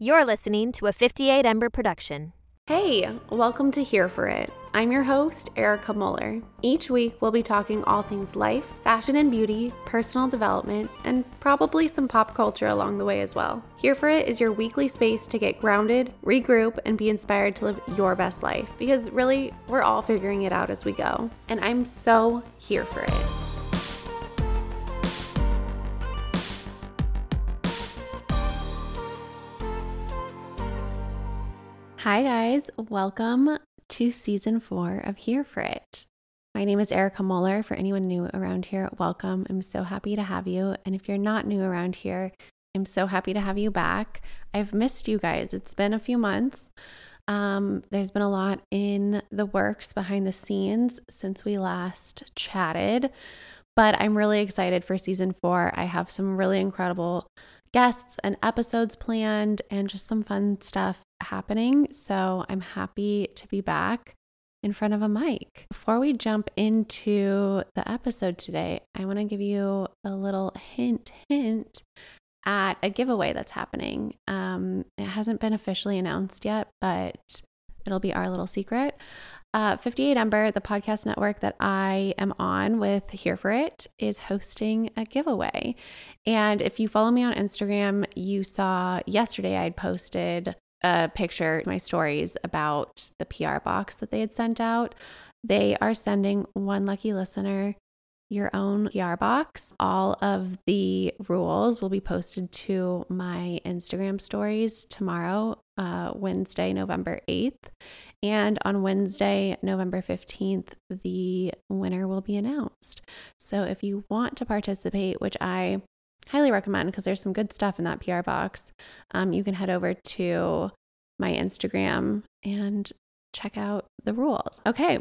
You're listening to a 58 Ember production. Hey, welcome to Here for It. I'm your host, Erica Muller. Each week, we'll be talking all things life, fashion and beauty, personal development, and probably some pop culture along the way as well. Here for It is your weekly space to get grounded, regroup, and be inspired to live your best life because really, we're all figuring it out as we go. And I'm so here for it. Hi, guys. Welcome to season four of Here for It. My name is Erica Muller. For anyone new around here, welcome. I'm so happy to have you. And if you're not new around here, I'm so happy to have you back. I've missed you guys. It's been a few months. Um, there's been a lot in the works behind the scenes since we last chatted, but I'm really excited for season four. I have some really incredible guests and episodes planned and just some fun stuff happening. So I'm happy to be back in front of a mic. Before we jump into the episode today, I want to give you a little hint, hint at a giveaway that's happening. Um, it hasn't been officially announced yet, but it'll be our little secret. Uh, 58 Ember, the podcast network that I am on with Here for It, is hosting a giveaway. And if you follow me on Instagram, you saw yesterday I'd posted a picture, my stories about the PR box that they had sent out. They are sending one lucky listener your own PR box. All of the rules will be posted to my Instagram stories tomorrow, uh, Wednesday, November 8th. And on Wednesday, November 15th, the winner will be announced. So if you want to participate, which I highly recommend because there's some good stuff in that PR box, um, you can head over to my Instagram and check out the rules. Okay,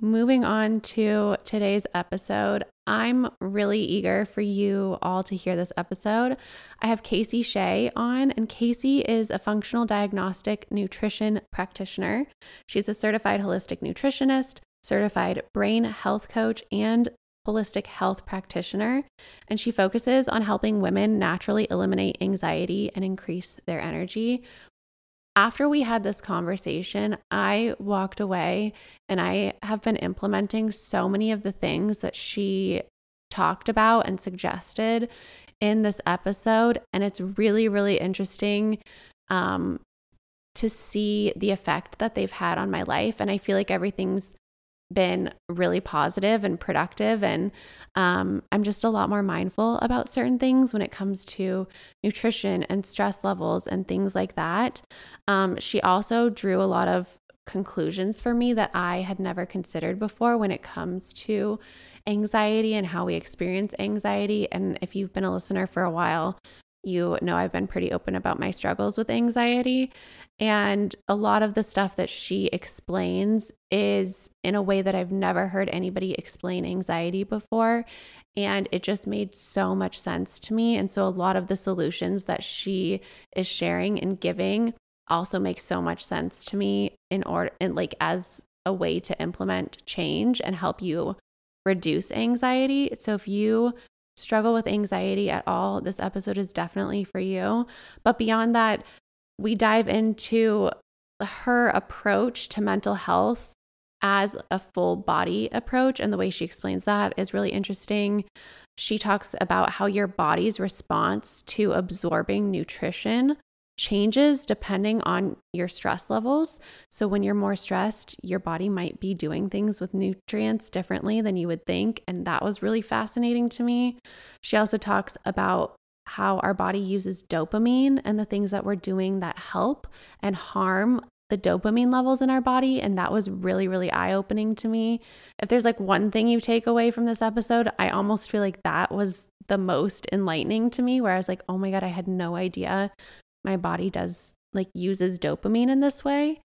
moving on to today's episode. I'm really eager for you all to hear this episode. I have Kacy Shea on, and Kacy is a functional diagnostic nutrition practitioner. She's a certified holistic nutritionist, certified brain health coach, and holistic health practitioner, and she focuses on helping women naturally eliminate anxiety and increase their energy. After we had this conversation, I walked away and I have been implementing so many of the things that she talked about and suggested in this episode. And it's really, really interesting um, to see the effect that they've had on my life. And I feel like everything's been really positive and productive and um, i'm just a lot more mindful about certain things when it comes to nutrition and stress levels and things like that um, she also drew a lot of conclusions for me that i had never considered before when it comes to anxiety and how we experience anxiety and if you've been a listener for a while you know I've been pretty open about my struggles with anxiety. And a lot of the stuff that she explains is in a way that I've never heard anybody explain anxiety before. And it just made so much sense to me. And so a lot of the solutions that she is sharing and giving also make so much sense to me in order and like as a way to implement change and help you reduce anxiety. So if you struggle with anxiety at all, this episode is definitely for you. But beyond that, we dive into her approach to mental health as a full body approach. And the way she explains that is really interesting. She talks about how your body's response to absorbing nutrition changes depending on your stress levels. So, when you're more stressed, your body might be doing things with nutrients differently than you would think. And that was really fascinating to me. She also talks about how our body uses dopamine and the things that we're doing that help and harm the dopamine levels in our body. And that was really, really eye opening to me. If there's like one thing you take away from this episode, I almost feel like that was the most enlightening to me, where I was like, oh my God, I had no idea my body does like uses dopamine in this way.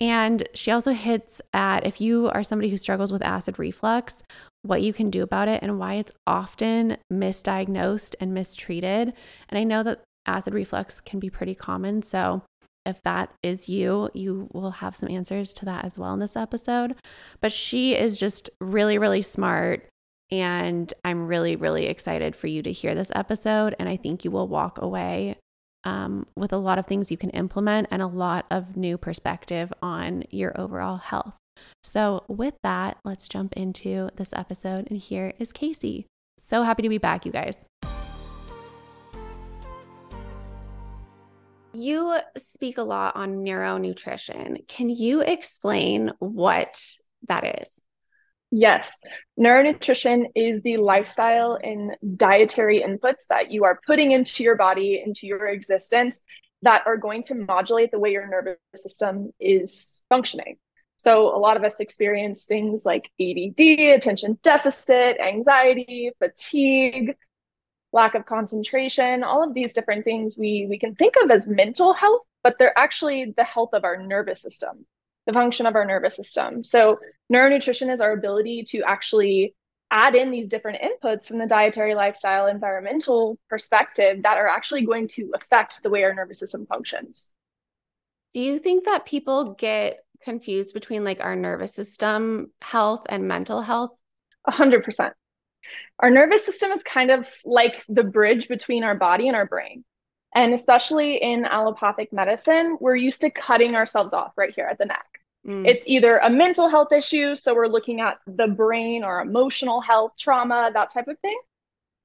And she also hits at if you are somebody who struggles with acid reflux, what you can do about it and why it's often misdiagnosed and mistreated. And I know that acid reflux can be pretty common. So if that is you, you will have some answers to that as well in this episode. But she is just really, really smart. And I'm really, really excited for you to hear this episode. And I think you will walk away um, with a lot of things you can implement and a lot of new perspective on your overall health. So, with that, let's jump into this episode. And here is Kacy. So happy to be back, you guys. You speak a lot on neuronutrition. Can you explain what that is? Yes, neuronutrition is the lifestyle and dietary inputs that you are putting into your body, into your existence, that are going to modulate the way your nervous system is functioning. So, a lot of us experience things like ADD, attention deficit, anxiety, fatigue, lack of concentration, all of these different things we, we can think of as mental health, but they're actually the health of our nervous system the function of our nervous system. So, neuronutrition is our ability to actually add in these different inputs from the dietary, lifestyle, environmental perspective that are actually going to affect the way our nervous system functions. Do you think that people get confused between like our nervous system health and mental health? A hundred percent. Our nervous system is kind of like the bridge between our body and our brain. And especially in allopathic medicine, we're used to cutting ourselves off right here at the neck. Mm. It's either a mental health issue, so we're looking at the brain or emotional health, trauma, that type of thing.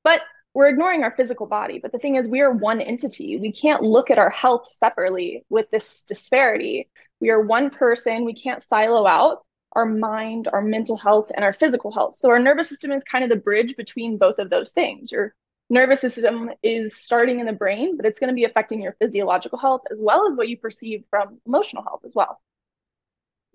But we're ignoring our physical body. But the thing is, we are one entity. We can't look at our health separately with this disparity. We are one person. We can't silo out our mind, our mental health, and our physical health. So our nervous system is kind of the bridge between both of those things. Your nervous system is starting in the brain, but it's going to be affecting your physiological health as well as what you perceive from emotional health as well.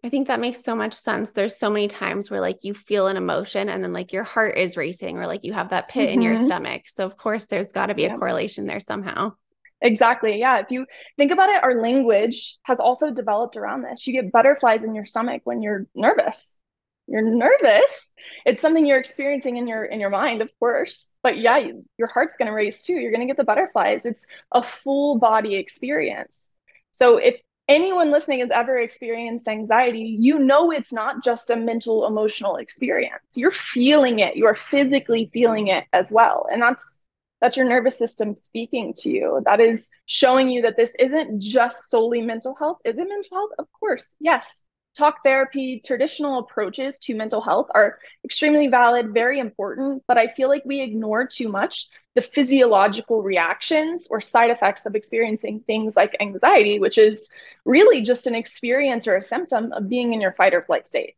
I think that makes so much sense. There's so many times where like you feel an emotion and then like your heart is racing or like you have that pit mm-hmm. in your mm-hmm. stomach. So of course there's got to be yeah. a correlation there somehow. Exactly. Yeah. If you think about it, our language has also developed around this. You get butterflies in your stomach when you're nervous. You're nervous. It's something you're experiencing in your in your mind, of course. But yeah, you, your heart's going to race too. You're going to get the butterflies. It's a full body experience. So if anyone listening has ever experienced anxiety, you know it's not just a mental emotional experience. You're feeling it. You are physically feeling it as well. And that's that's your nervous system speaking to you. That is showing you that this isn't just solely mental health. Is it mental health? Of course. Yes talk therapy, traditional approaches to mental health are extremely valid, very important, but I feel like we ignore too much the physiological reactions or side effects of experiencing things like anxiety, which is really just an experience or a symptom of being in your fight or flight state.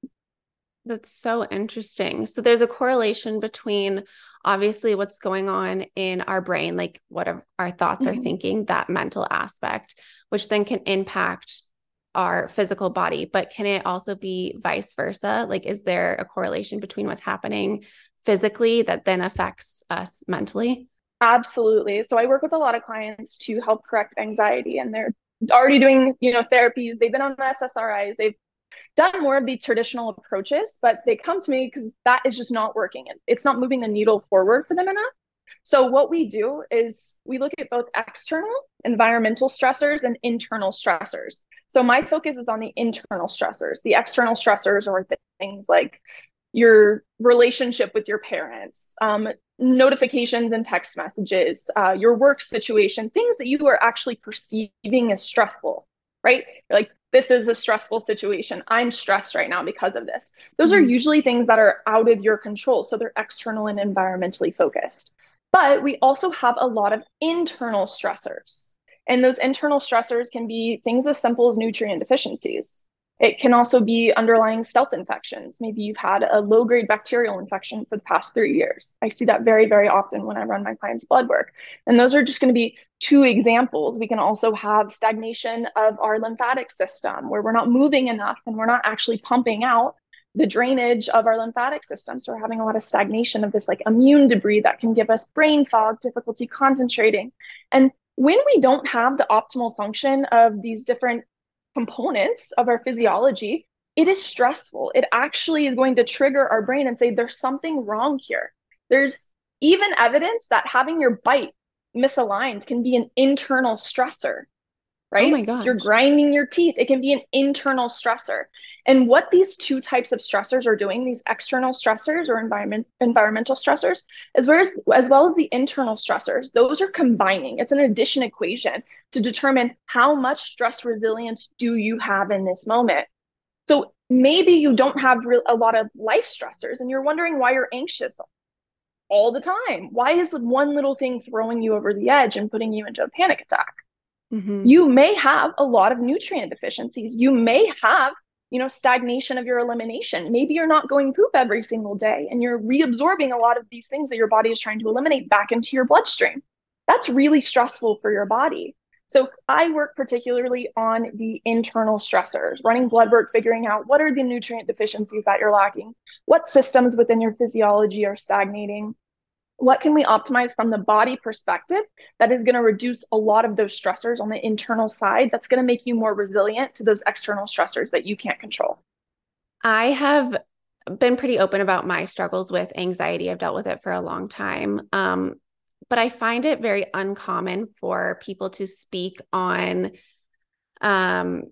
That's so interesting. So there's a correlation between obviously what's going on in our brain, like what our thoughts mm-hmm. are thinking, that mental aspect, which then can impact our physical body, but can it also be vice versa? Like, is there a correlation between what's happening physically that then affects us mentally? Absolutely. So I work with a lot of clients to help correct anxiety and they're already doing, you know, therapies. They've been on SSRIs. They've done more of the traditional approaches, but they come to me because that is just not working. It's not moving the needle forward for them enough. So what we do is we look at both external environmental stressors and internal stressors. So my focus is on the internal stressors. The external stressors are things like your relationship with your parents, um, notifications and text messages, uh, your work situation, things that you are actually perceiving as stressful, right? You're like, this is a stressful situation. I'm stressed right now because of this. Those mm-hmm. are usually things that are out of your control. So they're external and environmentally focused. But we also have a lot of internal stressors. And those internal stressors can be things as simple as nutrient deficiencies. It can also be underlying stealth infections. Maybe you've had a low grade bacterial infection for the past three years. I see that very, very often when I run my clients' blood work. And those are just going to be two examples. We can also have stagnation of our lymphatic system where we're not moving enough and we're not actually pumping out the drainage of our lymphatic system. So we're having a lot of stagnation of this like immune debris that can give us brain fog, difficulty concentrating. And when we don't have the optimal function of these different components of our physiology, it is stressful. It actually is going to trigger our brain and say, there's something wrong here. There's even evidence that having your bite misaligned can be an internal stressor. Oh right? Oh my gosh. You're grinding your teeth. It can be an internal stressor. And what these two types of stressors are doing, these external stressors or environment environmental stressors, as well as as well as the internal stressors, those are combining. It's an addition equation to determine how much stress resilience do you have in this moment. So maybe you don't have real, a lot of life stressors and you're wondering why you're anxious all the time. Why is one little thing throwing you over the edge and putting you into a panic attack? Mm-hmm. You may have a lot of nutrient deficiencies. You may have, you know, stagnation of your elimination. Maybe you're not going poop every single day and you're reabsorbing a lot of these things that your body is trying to eliminate back into your bloodstream. That's really stressful for your body. So I work particularly on the internal stressors, running blood work, figuring out what are the nutrient deficiencies that you're lacking, what systems within your physiology are stagnating, what can we optimize from the body perspective that is going to reduce a lot of those stressors on the internal side that's going to make you more resilient to those external stressors that you can't control? I have been pretty open about my struggles with anxiety. I've dealt with it for a long time um, but i find it very uncommon for people to speak on um,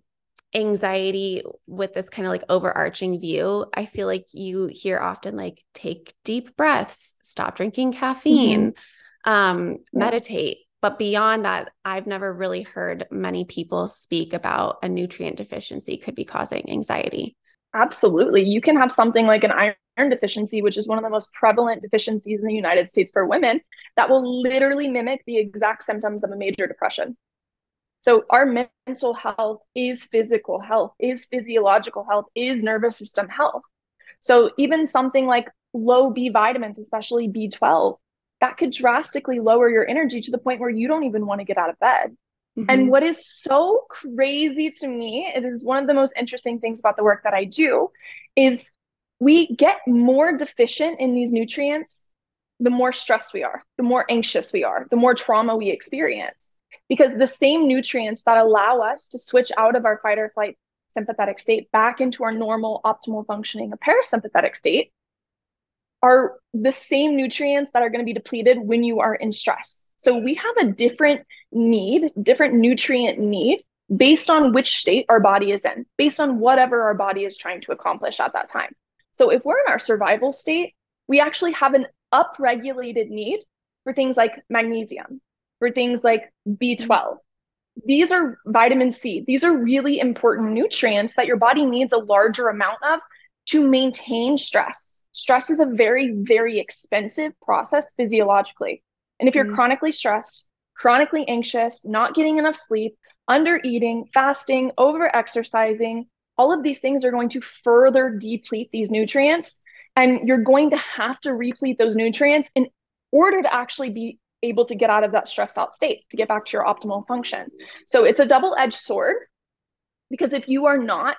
anxiety with this kind of like overarching view, I feel like you hear often like take deep breaths, stop drinking caffeine, mm-hmm. um, yeah. meditate. But beyond that, I've never really heard many people speak about a nutrient deficiency could be causing anxiety. Absolutely. You can have something like an iron deficiency, which is one of the most prevalent deficiencies in the United States for women, that will literally mimic the exact symptoms of a major depression. So our mental health is physical health, is physiological health, is nervous system health. So even something like low B vitamins, especially B12, that could drastically lower your energy to the point where you don't even want to get out of bed. Mm-hmm. And what is so crazy to me, it is one of the most interesting things about the work that I do, is we get more deficient in these nutrients the more stressed we are, the more anxious we are, the more trauma we experience because the same nutrients that allow us to switch out of our fight or flight sympathetic state back into our normal optimal functioning parasympathetic state are the same nutrients that are going to be depleted when you are in stress. So we have a different need, different nutrient need based on which state our body is in, based on whatever our body is trying to accomplish at that time. So if we're in our survival state, we actually have an upregulated need for things like magnesium, for things like B12. These are vitamin C. These are really important nutrients that your body needs a larger amount of to maintain stress. Stress is a very, very expensive process physiologically. And if you're mm chronically stressed, chronically anxious, not getting enough sleep, under eating, fasting, over exercising, all of these things are going to further deplete these nutrients. And you're going to have to replete those nutrients in order to actually be able to get out of that stressed out state to get back to your optimal function. So it's a double edged sword because if you are not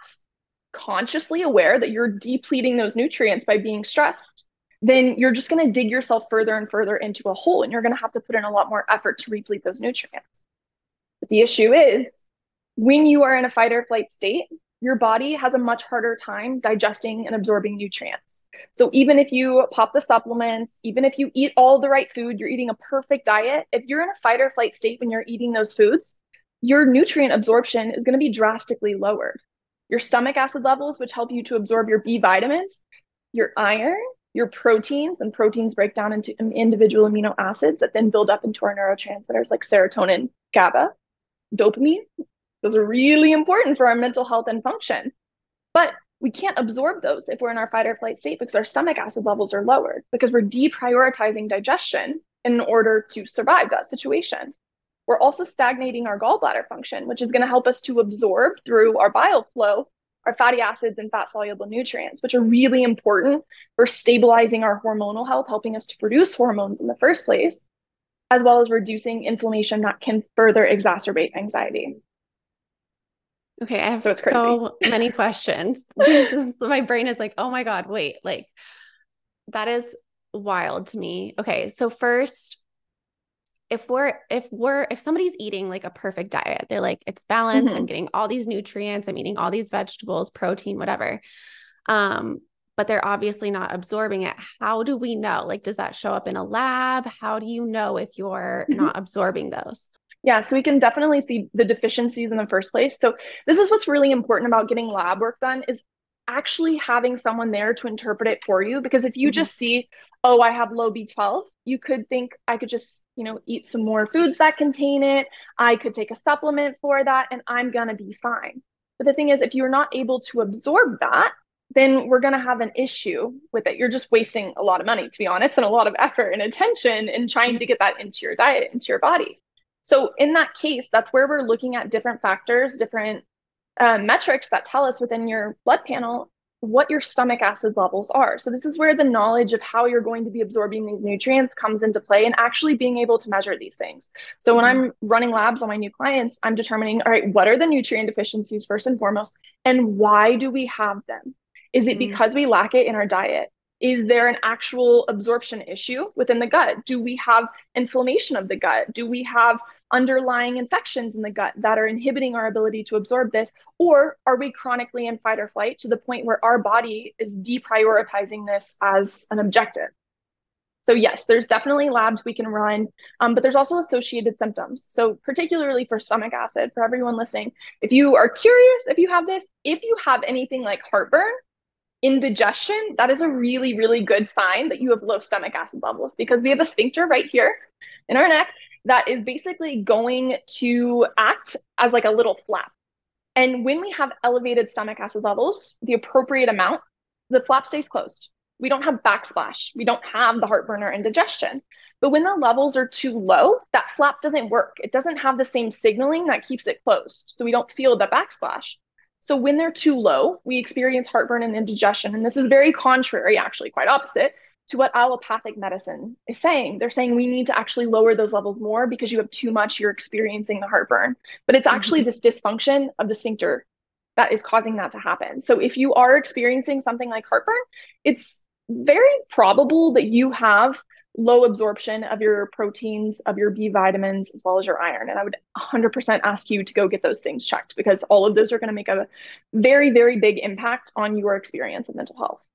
consciously aware that you're depleting those nutrients by being stressed, then you're just going to dig yourself further and further into a hole and you're going to have to put in a lot more effort to replete those nutrients. But the issue is when you are in a fight or flight state, your body has a much harder time digesting and absorbing nutrients. So even if you pop the supplements, even if you eat all the right food, you're eating a perfect diet, if you're in a fight or flight state when you're eating those foods, your nutrient absorption is going to be drastically lowered. Your stomach acid levels, which help you to absorb your B vitamins, your iron, your proteins, and proteins break down into individual amino acids that then build up into our neurotransmitters like serotonin, GABA, dopamine, those are really important for our mental health and function. But we can't absorb those if we're in our fight or flight state because our stomach acid levels are lowered because we're deprioritizing digestion in order to survive that situation. We're also stagnating our gallbladder function, which is going to help us to absorb through our bile flow our fatty acids and fat soluble nutrients, which are really important for stabilizing our hormonal health, helping us to produce hormones in the first place, as well as reducing inflammation that can further exacerbate anxiety. Okay, I have so, so many questions. my brain is like, oh my God, wait, like that is wild to me. Okay, so first, if we're if we're if somebody's eating like a perfect diet, they're like, it's balanced, mm-hmm. I'm getting all these nutrients, I'm eating all these vegetables, protein, whatever. Um, but they're obviously not absorbing it. How do we know? Like, does that show up in a lab? How do you know if you're mm-hmm. not absorbing those? Yeah, so we can definitely see the deficiencies in the first place. So this is what's really important about getting lab work done is actually having someone there to interpret it for you because if you mm-hmm. just see oh i have low b12 you could think i could just you know eat some more foods that contain it. I could take a supplement for that and i'm going to be fine. But the thing is if you're not able to absorb that then we're going to have an issue with it. You're just wasting a lot of money to be honest and a lot of effort and attention in trying to get that into your diet into your body so in that case that's where we're looking at different factors different um, metrics that tell us within your blood panel what your stomach acid levels are. So this is where the knowledge of how you're going to be absorbing these nutrients comes into play and actually being able to measure these things. So when I'm running labs on my new clients, I'm determining, all right, what are the nutrient deficiencies first and foremost, and why do we have them? Is it mm-hmm. because we lack it in our diet? Is there an actual absorption issue within the gut? Do we have inflammation of the gut? Do we have underlying infections in the gut that are inhibiting our ability to absorb this? Or are we chronically in fight or flight to the point where our body is deprioritizing this as an objective? So, yes, there's definitely labs we can run, um, but there's also associated symptoms. So, particularly for stomach acid, for everyone listening, if you are curious if you have this, if you have anything like heartburn, indigestion, that is a really, really good sign that you have low stomach acid levels because we have a sphincter right here in our neck that is basically going to act as like a little flap. And when we have elevated stomach acid levels, the appropriate amount, the flap stays closed. We don't have backsplash. We don't have the heartburn or indigestion. But when the levels are too low, that flap doesn't work. It doesn't have the same signaling that keeps it closed. So we don't feel the backsplash. So when they're too low, we experience heartburn and indigestion. And this is very contrary, actually, quite opposite to what allopathic medicine is saying. They're saying we need to actually lower those levels more because you have too much, you're experiencing the heartburn. But it's actually mm-hmm. this dysfunction of the sphincter that is causing that to happen. So if you are experiencing something like heartburn, it's very probable that you have low absorption of your proteins, of your B vitamins, as well as your iron. And I would 100% ask you to go get those things checked because all of those are going to make a very, very big impact on your experience of mental health.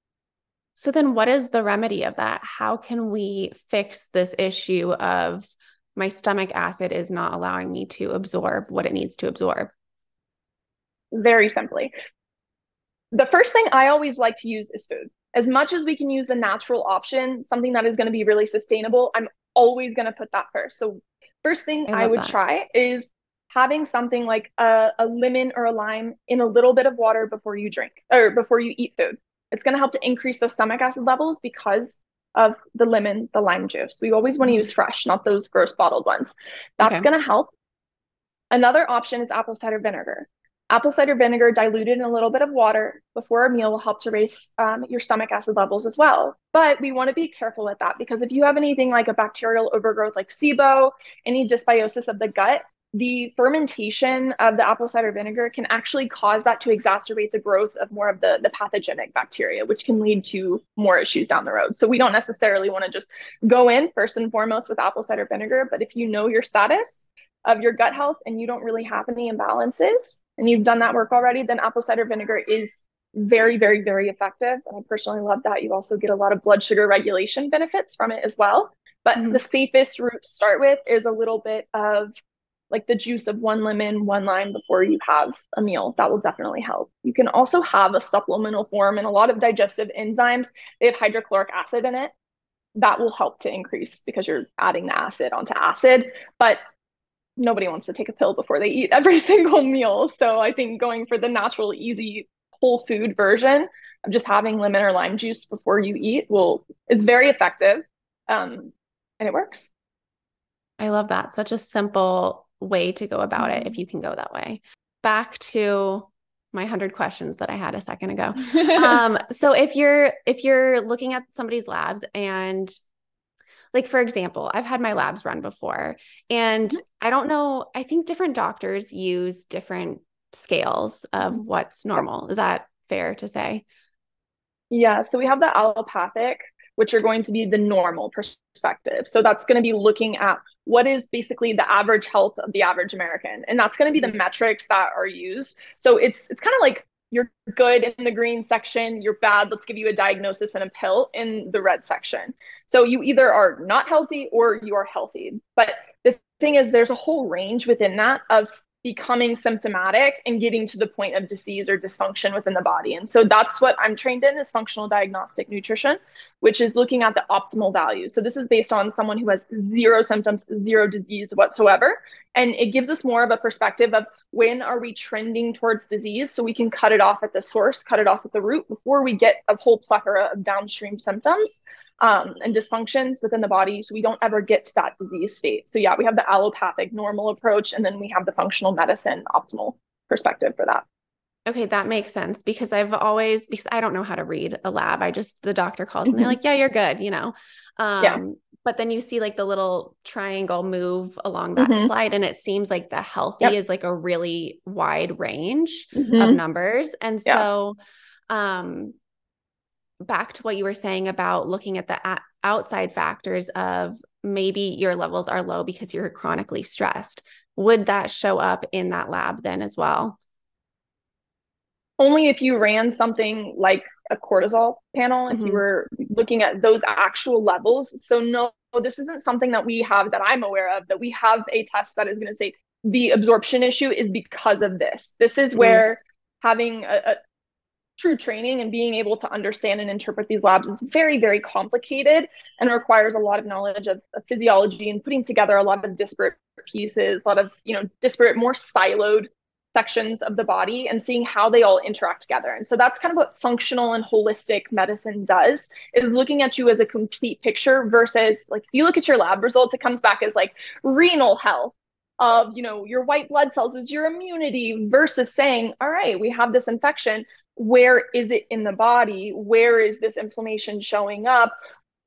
So then what is the remedy of that? How can we fix this issue of my stomach acid is not allowing me to absorb what it needs to absorb? Very simply. The first thing I always like to use is food. As much as we can use the natural option, something that is going to be really sustainable, I'm always going to put that first. So, first thing I, I would that. try is having something like a, a lemon or a lime in a little bit of water before you drink or before you eat food. It's going to help to increase those stomach acid levels because of the lemon, the lime juice. We always want to use fresh, not those gross bottled ones. That's okay. going to help. Another option is apple cider vinegar. Apple cider vinegar diluted in a little bit of water before a meal will help to raise um, your stomach acid levels as well. But we want to be careful with that because if you have anything like a bacterial overgrowth like SIBO, any dysbiosis of the gut, the fermentation of the apple cider vinegar can actually cause that to exacerbate the growth of more of the, the pathogenic bacteria, which can lead to more issues down the road. So we don't necessarily want to just go in first and foremost with apple cider vinegar, but if you know your status of your gut health and you don't really have any imbalances and you've done that work already, then apple cider vinegar is very, very, very effective. And I personally love that. You also get a lot of blood sugar regulation benefits from it as well. But mm-hmm. the safest route to start with is a little bit of like the juice of one lemon, one lime before you have a meal. That will definitely help. You can also have a supplemental form and a lot of digestive enzymes. They have hydrochloric acid in it. That will help to increase because you're adding the acid onto acid. But nobody wants to take a pill before they eat every single meal. So I think going for the natural, easy, whole food version of just having lemon or lime juice before you eat will is very effective. Um, and it works. I love that. Such a simple way to go about it if mm-hmm. you can go that way. Back to my 100 questions that I had a second ago. um, so if you're if you're looking at somebody's labs and like for example, I've had my labs run before and mm-hmm. I don't know, I think different doctors use different scales of mm-hmm. what's normal. Is that fair to say? Yeah, so we have the allopathic which are going to be the normal perspective. So that's going to be looking at what is basically the average health of the average American. And that's going to be the mm-hmm. metrics that are used. So it's it's kind of like you're good in the green section, you're bad, let's give you a diagnosis and a pill in the red section. So you either are not healthy or you are healthy. But the thing is there's a whole range within that of becoming symptomatic and getting to the point of disease or dysfunction within the body. And so that's what I'm trained in is functional diagnostic nutrition, which is looking at the optimal value. So this is based on someone who has zero symptoms, zero disease whatsoever, and it gives us more of a perspective of when are we trending towards disease so we can cut it off at the source, cut it off at the root before we get a whole plethora of downstream symptoms um, and dysfunctions within the body so we don't ever get to that disease state. So, yeah, we have the allopathic normal approach, and then we have the functional medicine optimal perspective for that. Okay, that makes sense because I've always because I don't know how to read a lab. I just the doctor calls and they're mm-hmm. like, "Yeah, you're good," you know. Um yeah. but then you see like the little triangle move along that mm-hmm. slide and it seems like the healthy yep. is like a really wide range mm-hmm. of numbers. And yeah. so um back to what you were saying about looking at the a- outside factors of maybe your levels are low because you're chronically stressed. Would that show up in that lab then as well? Only if you ran something like a cortisol panel, if mm-hmm. you were looking at those actual levels. So, no, this isn't something that we have that I'm aware of, that we have a test that is going to say the absorption issue is because of this. This is mm-hmm. where having a, true training and being able to understand and interpret these labs is very, very complicated and requires a lot of knowledge of, of, physiology and putting together a lot of disparate pieces, a lot of, you know, disparate, more siloed sections of the body and seeing how they all interact together. And so that's kind of what functional and holistic medicine does is looking at you as a complete picture versus like if you look at your lab results, it comes back as like renal health of you know your white blood cells is your immunity versus saying all right we have this infection where is it in the body? Where is this inflammation showing up?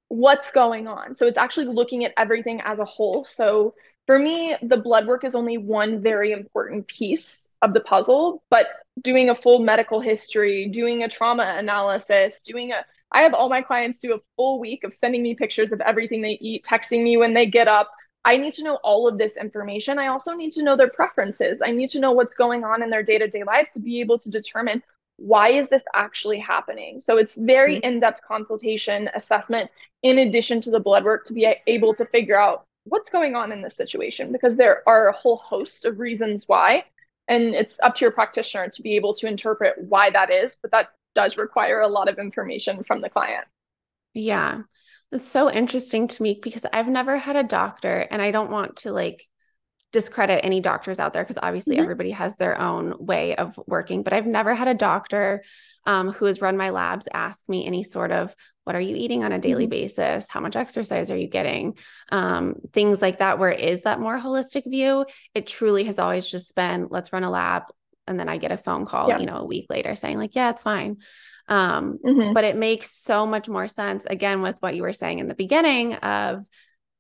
What's going on? So it's actually looking at everything as a whole. So for me, the blood work is only one very important piece of the puzzle, but doing a full medical history, doing a trauma analysis, doing a I have all my clients do a full week of sending me pictures of everything they eat, texting me when they get up. I need to know all of this information. I also need to know their preferences. I need to know what's going on in their day to day life to be able to determine why is this actually happening? So it's very mm-hmm. in-depth consultation assessment in addition to the blood work to be able to figure out what's going on in this situation because there are a whole host of reasons why and it's up to your practitioner to be able to interpret why that is but that does require a lot of information from the client yeah it's so interesting to me because i've never had a doctor and i don't want to like discredit any doctors out there because obviously mm-hmm. everybody has their own way of working. But I've never had a doctor um, who has run my labs ask me any sort of what are you eating on a daily mm-hmm. basis? How much exercise are you getting? Um, things like that, where is that more holistic view. It truly has always just been let's run a lab. And then I get a phone call, yeah. you know, a week later saying, like, yeah, it's fine. Um, mm-hmm. But it makes so much more sense, again, with what you were saying in the beginning of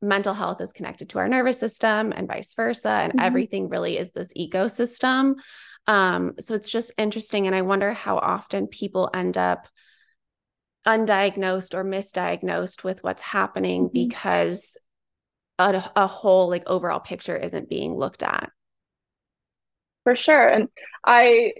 mental health is connected to our nervous system and vice versa. And mm-hmm. everything really is this ecosystem. Um, so it's just interesting. And I wonder how often people end up undiagnosed or misdiagnosed with what's happening mm-hmm. because a, a whole like overall picture isn't being looked at. For sure. And I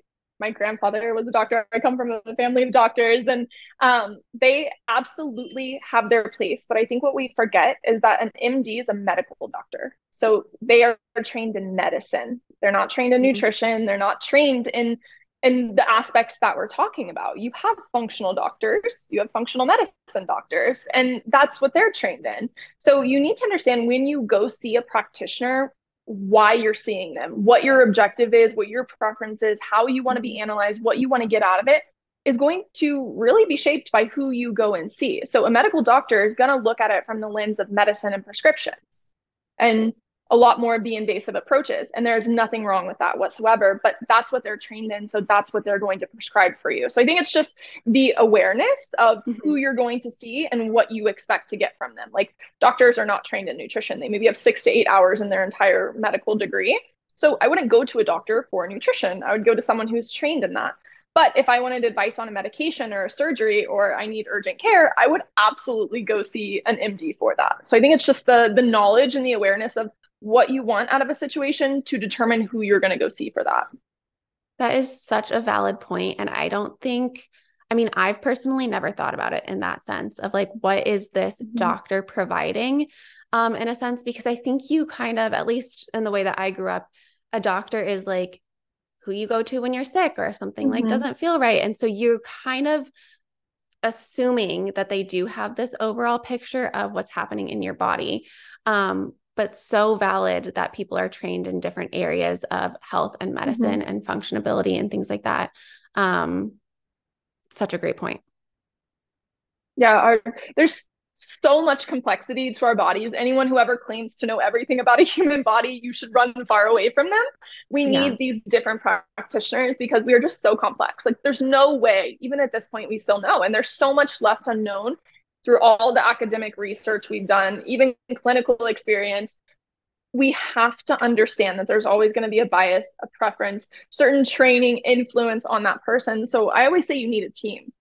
my grandfather was a doctor. I come from a family of doctors, and um, they absolutely have their place. But I think what we forget is that an MD is a medical doctor. So they are trained in medicine. They're not trained in mm-hmm. nutrition. They're not trained in in the aspects that we're talking about. You have functional doctors, you have functional medicine doctors, and that's what they're trained in. So you need to understand when you go see a practitioner why you're seeing them, what your objective is, what your preference is, how you want to be mm-hmm. analyzed, what you want to get out of it is going to really be shaped by who you go and see. So a medical doctor is going to look at it from the lens of medicine and prescriptions. And a lot more of the invasive approaches. And there's nothing wrong with that whatsoever, but that's what they're trained in. So that's what they're going to prescribe for you. So I think it's just the awareness of mm-hmm. who you're going to see and what you expect to get from them. Like doctors are not trained in nutrition, they maybe have six to eight hours in their entire medical degree. So I wouldn't go to a doctor for nutrition, I would go to someone who's trained in that. But if I wanted advice on a medication or a surgery or I need urgent care, I would absolutely go see an MD for that. So I think it's just the the knowledge and the awareness of what you want out of a situation to determine who you're going to go see for that. That is such a valid point and I don't think I mean, I've personally never thought about it in that sense of like, what is this mm-hmm. doctor providing? Um, in a sense, because I think you kind of, at least in the way that I grew up, a doctor is like who you go to when you're sick or if something mm-hmm. like doesn't feel right. And so you're kind of assuming that they do have this overall picture of what's happening in your body. Um, but so valid that people are trained in different areas of health and medicine mm-hmm. and functionability and things like that. Um, such a great point. Yeah, our, there's so much complexity to our bodies. Anyone who ever claims to know everything about a human body, you should run far away from them. We need these different practitioners because we are just so complex. Like, there's no way, even at this point, we still know. And there's so much left unknown through all the academic research we've done, even clinical experience. We have to understand that there's always going to be a bias, a preference, certain training influence on that person. So I always say you need a team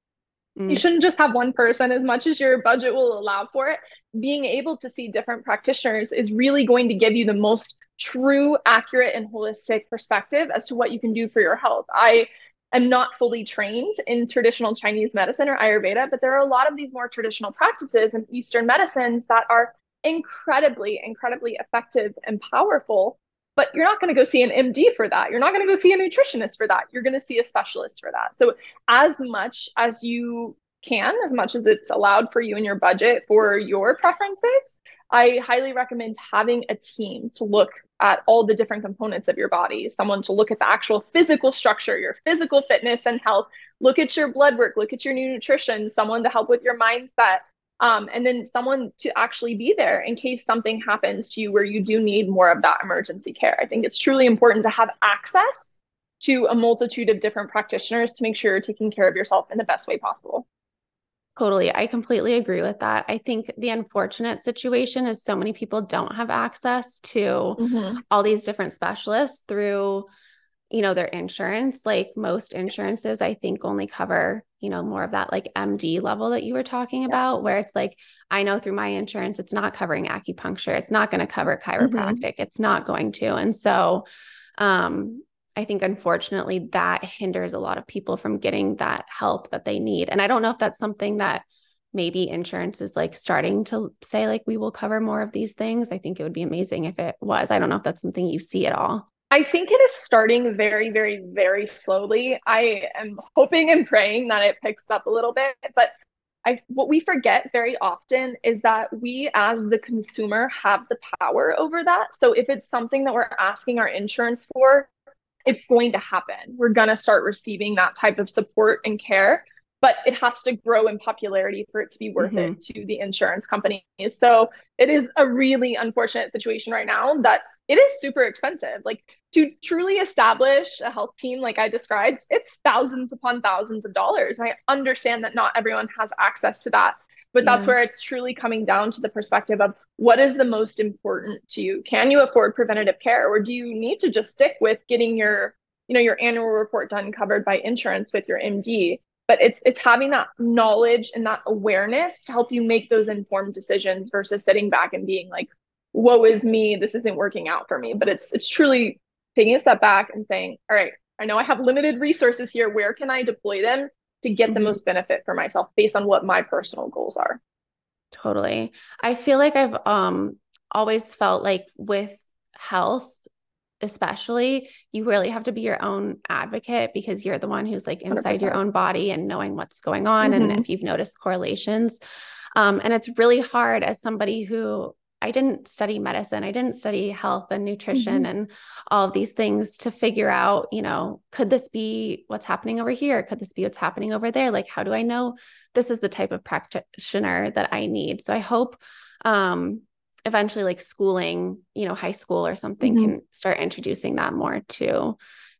Mm. You shouldn't just have one person as much as your budget will allow for it. Being able to see different practitioners is really going to give you the most true, accurate, and holistic perspective as to what you can do for your health. I am not fully trained in traditional Chinese medicine or Ayurveda, but there are a lot of these more traditional practices and Eastern medicines that are incredibly, incredibly effective and powerful but you're not going to go see an MD for that. You're not going to go see a nutritionist for that. You're going to see a specialist for that. So, as much as you can, as much as it's allowed for you in your budget for your preferences, I highly recommend having a team to look at all the different components of your body, someone to look at the actual physical structure, your physical fitness and health, look at your blood work, look at your nutrition, someone to help with your mindset, um, and then someone to actually be there in case something happens to you where you do need more of that emergency care. I think it's truly important to have access to a multitude of different practitioners to make sure you're taking care of yourself in the best way possible. Totally. I completely agree with that. I think the unfortunate situation is so many people don't have access to mm-hmm. all these different specialists through you know their insurance like most insurances i think only cover you know more of that like md level that you were talking about where it's like i know through my insurance it's not covering acupuncture it's not going to cover mm-hmm. chiropractic mm-hmm. it's not going to and so um i think unfortunately that hinders a lot of people from getting that help that they need and i don't know if that's something that maybe insurance is like starting to say like we will cover more of these things i think it would be amazing if it was i don't know if that's something you see at all I think it is starting very, very, very slowly. I am hoping and praying that it picks up a little bit, but I what we forget very often is that we as the consumer have the power over that. So if it's something that we're asking our insurance for, it's going to happen. We're going to start receiving that type of support and care, but it has to grow in popularity for it to be worth mm-hmm. it to the insurance companies. So it is a really unfortunate situation right now that it is super expensive. Like to truly establish a health team, like I described, it's thousands upon thousands of dollars. And I understand that not everyone has access to that. But that's yeah. where it's truly coming down to the perspective of what is the most important to you? Can you afford preventative care? Or do you need to just stick with getting your, you know, your annual report done covered by insurance with your MD? But it's it's having that knowledge and that awareness to help you make those informed decisions versus sitting back and being like, woe is me this isn't working out for me but it's it's truly taking a step back and saying all right i know i have limited resources here where can i deploy them to get mm-hmm. the most benefit for myself based on what my personal goals are totally i feel like i've um always felt like with health especially you really have to be your own advocate because you're the one who's like inside 100%. your own body and knowing what's going on mm-hmm. and if you've noticed correlations um, and it's really hard as somebody who I didn't study medicine. I didn't study health and nutrition mm-hmm. and all of these things to figure out, you know, could this be what's happening over here? Could this be what's happening over there? Like, how do I know this is the type of practitioner that I need? So I hope um, eventually, like schooling, you know, high school or something mm-hmm. can start introducing that more to,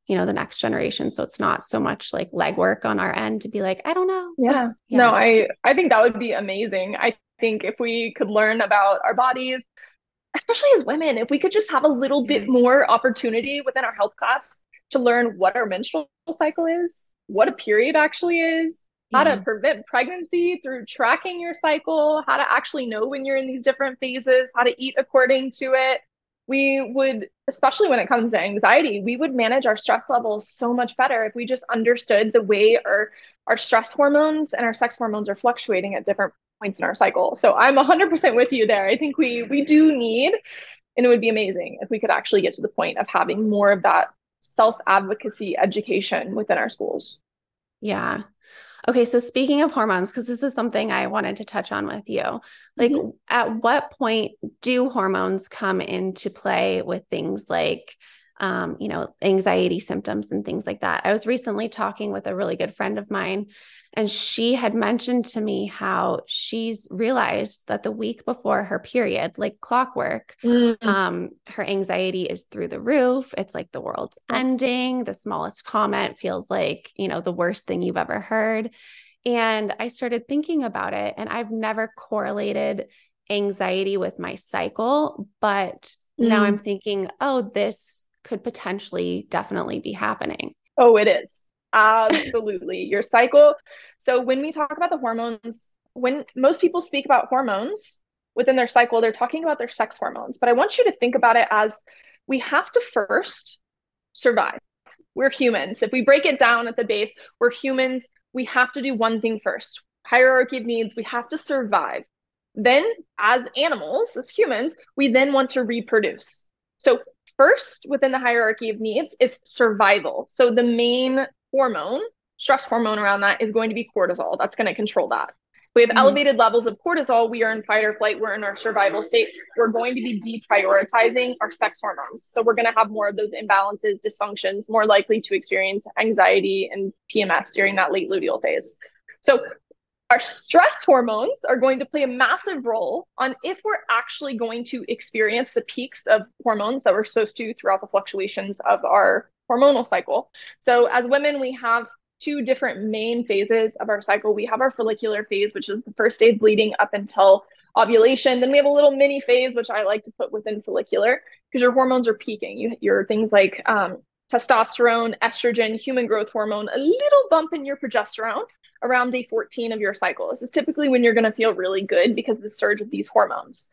you know, the next generation. So it's not so much like legwork on our end to be like, I don't know. Yeah. yeah. No, I I think that would be amazing. I think if we could learn about our bodies, especially as women, if we could just have a little bit mm-hmm. more opportunity within our health class to learn what our menstrual cycle is, what a period actually is, how to prevent pregnancy through tracking your cycle, how to actually know when you're in these different phases, how to eat according to it. we would, especially when it comes to anxiety, we would manage our stress levels so much better if we just understood the way our our stress hormones and our sex hormones are fluctuating at different points in our cycle. So I'm 100% with you there. I think we we do need and it would be amazing if we could actually get to the point of having more of that self advocacy education within our schools. Yeah. Okay, so speaking of hormones, because this is something I wanted to touch on with you, like mm-hmm. at what point do hormones come into play with things like, um, you know, anxiety symptoms and things like that? I was recently talking with a really good friend of mine, and she had mentioned to me how she's realized that the week before her period, like clockwork, mm-hmm. um, her anxiety is through the roof. It's like the world's ending. The smallest comment feels like, you know, the worst thing you've ever heard. And I started thinking about it, and I've never correlated anxiety with my cycle, but mm. now I'm thinking, oh, this could potentially definitely be happening. Oh, it is. Absolutely. Your cycle. So when we talk about the hormones, when most people speak about hormones within their cycle, they're talking about their sex hormones. But I want you to think about it as we have to first survive. We're humans. If we break it down at the base, we're humans. We have to do one thing first hierarchy of needs. We have to survive. Then, as animals, as humans, we then want to reproduce. So, first within the hierarchy of needs is survival. So, the main hormone, stress hormone around that is going to be cortisol. That's going to control that. We have mm-hmm. elevated levels of cortisol, we are in fight or flight, we're in our survival state. We're going to be deprioritizing our sex hormones. So we're going to have more of those imbalances, dysfunctions, more likely to experience anxiety and PMS during that late luteal phase. So our stress hormones are going to play a massive role on if we're actually going to experience the peaks of hormones that we're supposed to throughout the fluctuations of our hormonal cycle. So as women, we have two different main phases of our cycle. We have our follicular phase, which is the first day of bleeding up until ovulation. Then we have a little mini phase, which I like to put within follicular because your hormones are peaking. You, your things like um, testosterone, estrogen, human growth hormone, a little bump in your progesterone around day 14 of your cycle. This is typically when you're going to feel really good because of the surge of these hormones.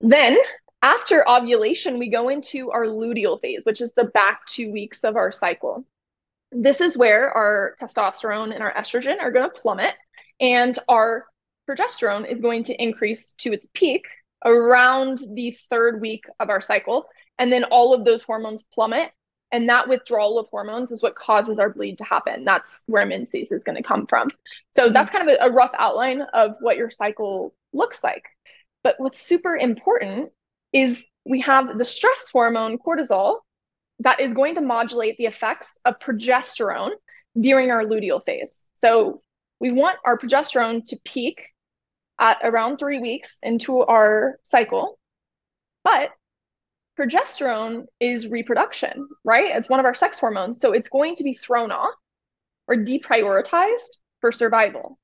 Then after ovulation, we go into our luteal phase, which is the back two weeks of our cycle. This is where our testosterone and our estrogen are going to plummet, and our progesterone is going to increase to its peak around the third week of our cycle. And then all of those hormones plummet. And that withdrawal of hormones is what causes our bleed to happen. That's where menses is going to come from. So mm-hmm. that's kind of a, a rough outline of what your cycle looks like. But what's super important is we have the stress hormone cortisol that is going to modulate the effects of progesterone during our luteal phase. So we want our progesterone to peak at around three weeks into our cycle. But progesterone is reproduction, right? It's one of our sex hormones. So it's going to be thrown off or deprioritized for survival.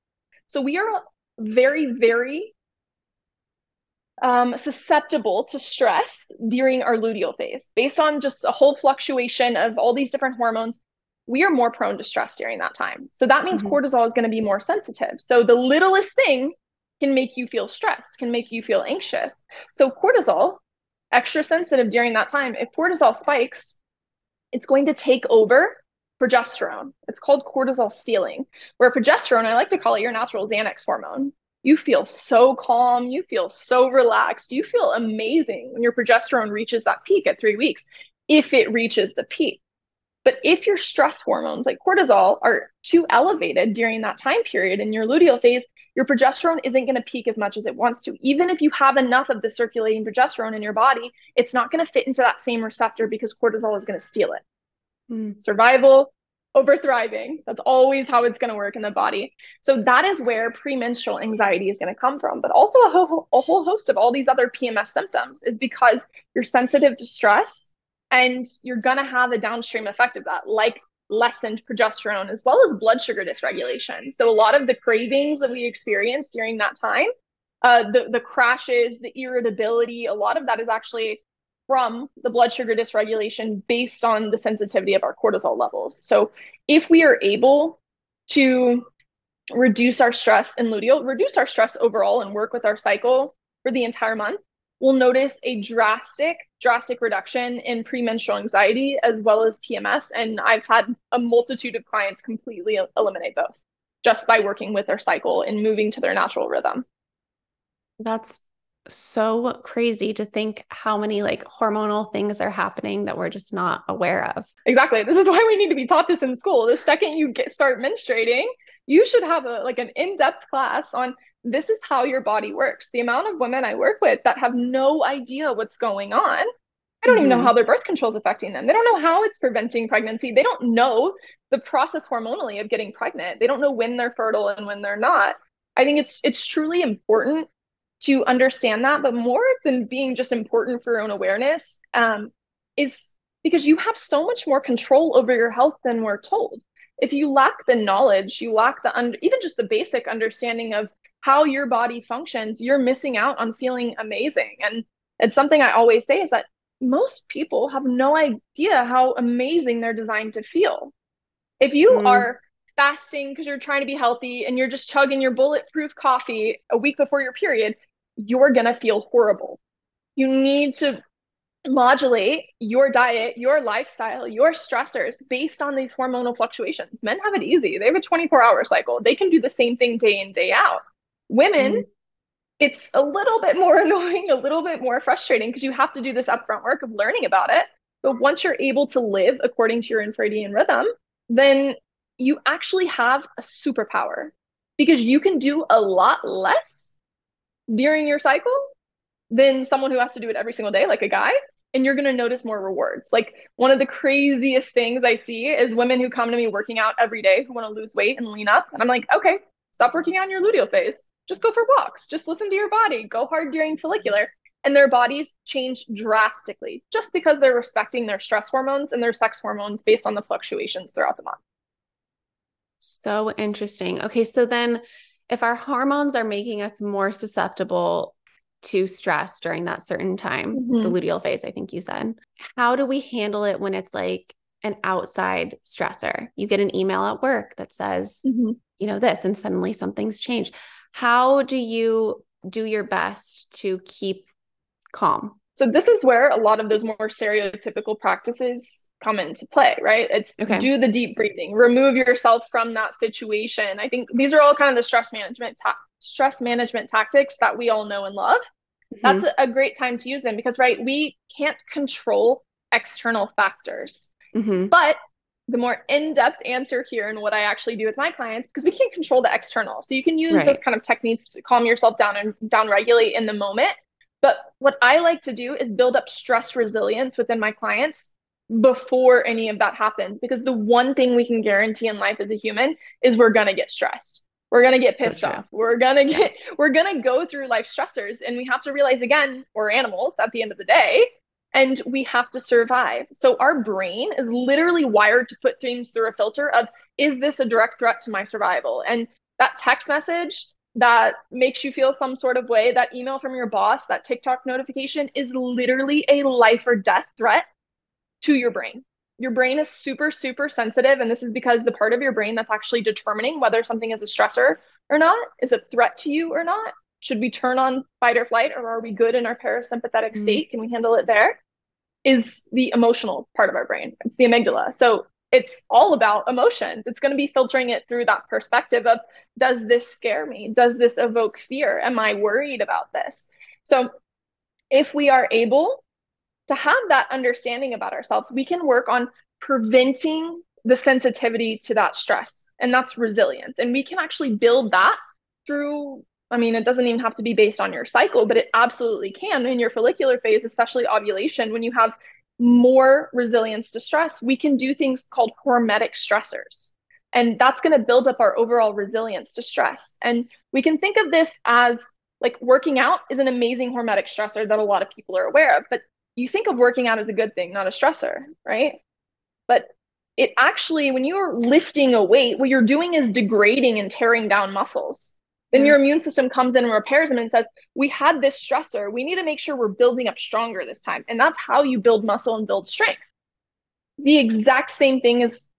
So we are very, very um, susceptible to stress during our luteal phase. Based on just a whole fluctuation of all these different hormones, we are more prone to stress during that time. So that means mm-hmm. cortisol is going to be more sensitive. So the littlest thing can make you feel stressed, can make you feel anxious. So cortisol, extra sensitive during that time. If cortisol spikes, it's going to take over progesterone. It's called cortisol stealing, where progesterone, I like to call it your natural Xanax hormone you feel so calm, you feel so relaxed, you feel amazing when your progesterone reaches that peak at three weeks, if it reaches the peak. But if your stress hormones like cortisol are too elevated during that time period in your luteal phase, your progesterone isn't going to peak as much as it wants to. Even if you have enough of the circulating progesterone in your body, it's not going to fit into that same receptor because cortisol is going to steal it. Mm. Survival, over thriving. That's always how it's going to work in the body. So that is where premenstrual anxiety is going to come from, but also a, a whole host of all these other PMS symptoms is because you're sensitive to stress and you're going to have a downstream effect of that, like lessened progesterone as well as blood sugar dysregulation. So a lot of the cravings that we experience during that time, uh, the the crashes, the irritability, a lot of that is actually from the blood sugar dysregulation based on the sensitivity of our cortisol levels. So if we are able to reduce our stress in luteal, reduce our stress overall and work with our cycle for the entire month, will notice a drastic, drastic reduction in premenstrual anxiety as well as PMS. And I've had a multitude of clients completely eliminate both just by working with their cycle and moving to their natural rhythm. That's so crazy to think how many like hormonal things are happening that we're just not aware of. Exactly. This is why we need to be taught this in school. The second you get start menstruating, you should have a like an in-depth class on this is how your body works. The amount of women I work with that have no idea what's going on. I don't mm-hmm. even know mm-hmm. how their birth control is affecting them. They don't know how it's preventing pregnancy. They don't know the process hormonally of getting pregnant. They don't know when they're fertile and when they're not. I think it's it's truly important to understand that, but more than being just important for your own awareness, um, is because you have so much more control over your health than we're told. If you lack the knowledge, you lack the un- even just the basic understanding of how your body functions, you're missing out on feeling amazing. And it's something I always say is that most people have no idea how amazing they're designed to feel. If you mm. are fasting because you're trying to be healthy and you're just chugging your bulletproof coffee a week before your period, you're going to feel horrible. You need to modulate your diet, your lifestyle, your stressors based on these hormonal fluctuations. Men have it easy. They have a 24 hour cycle. They can do the same thing day in, day out. Women, mm. it's a little bit more annoying, a little bit more frustrating because you have to do this upfront work of learning about it. But once you're able to live according to your infradian rhythm, then you actually have a superpower because you can do a lot less during your cycle than someone who has to do it every single day, like a guy. And you're going to notice more rewards. Like one of the craziest things I see is women who come to me working out every day who want to lose weight and lean up. And I'm like, okay, stop working on your luteal phase. Just go for walks. Just listen to your body. Go hard during follicular. And their bodies change drastically just because they're respecting their stress hormones and their sex hormones based on the fluctuations throughout the month. So interesting. Okay. So then if our hormones are making us more susceptible to stress during that certain time, mm-hmm. the luteal phase, I think you said, how do we handle it when it's like an outside stressor? You get an email at work that says, mm-hmm. you know, this, and suddenly something's changed. How do you do your best to keep calm? So, this is where a lot of those more stereotypical practices come into play, right? It's okay. do the deep breathing, remove yourself from that situation. I think these are all kind of the stress management ta- stress management tactics that we all know and love. Mm-hmm. That's a, a, great time to use them because right, we can't control external factors. Mm-hmm. But the more in-depth answer here and what I actually do with my clients because we can't control the external. So you can use right. those kind of techniques to calm yourself down and down regulate in the moment. But what I like to do is build up stress resilience within my clients before any of that happens because the one thing we can guarantee in life as a human is we're going to get stressed. We're going to get pissed so off. We're going to get we're going to go through life stressors and we have to realize again we're animals at the end of the day and we have to survive. So our brain is literally wired to put things through a filter of is this a direct threat to my survival? And that text message that makes you feel some sort of way that email from your boss that tiktok notification is literally a life or death threat to your brain. Your brain is super, super sensitive. And this is because the part of your brain that's actually determining whether something is a stressor or not is a threat to you or not. Should we turn on fight or flight or are we good in our parasympathetic mm-hmm. state? Can we handle it there? Is the emotional part of our brain. It's the amygdala. So it's all about emotions. It's going to be filtering it through that perspective of does this scare me? Does this evoke fear? Am I worried about this? So if we are able to have that understanding about ourselves, we can work on preventing the sensitivity to that stress. And that's resilience. And we can actually build that through, I mean, it doesn't even have to be based on your cycle, but it absolutely can in your follicular phase, especially ovulation, when you have more resilience to stress, we can do things called hormetic stressors. And that's going to build up our overall resilience to stress. And we can think of this as like working out is an amazing hormetic stressor that a lot of people are aware of, but you think of working out as a good thing, not a stressor, right? But it actually, when you're lifting a weight, what you're doing is degrading and tearing down muscles. Then your immune system comes in and repairs them and says, We had this stressor. We need to make sure we're building up stronger this time. And that's how you build muscle and build strength. The exact same thing is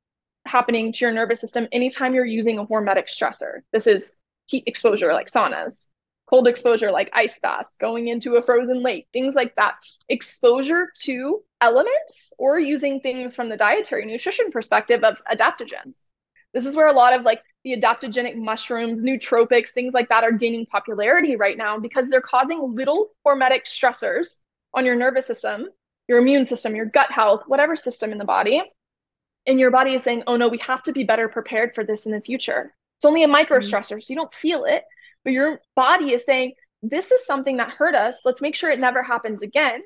happening to your nervous system anytime you're using a hormetic stressor. This is heat exposure like saunas, cold exposure like ice baths, going into a frozen lake, things like that. Exposure to elements or using things from the dietary nutrition perspective of adaptogens. This is where a lot of like the adaptogenic mushrooms, nootropics, things like that are gaining popularity right now because they're causing little hormetic stressors on your nervous system, your immune system, your gut health, whatever system in the body. And your body is saying, oh no, we have to be better prepared for this in the future. It's only a micro mm-hmm. stressor, so you don't feel it, but your body is saying, this is something that hurt us. Let's make sure it never happens again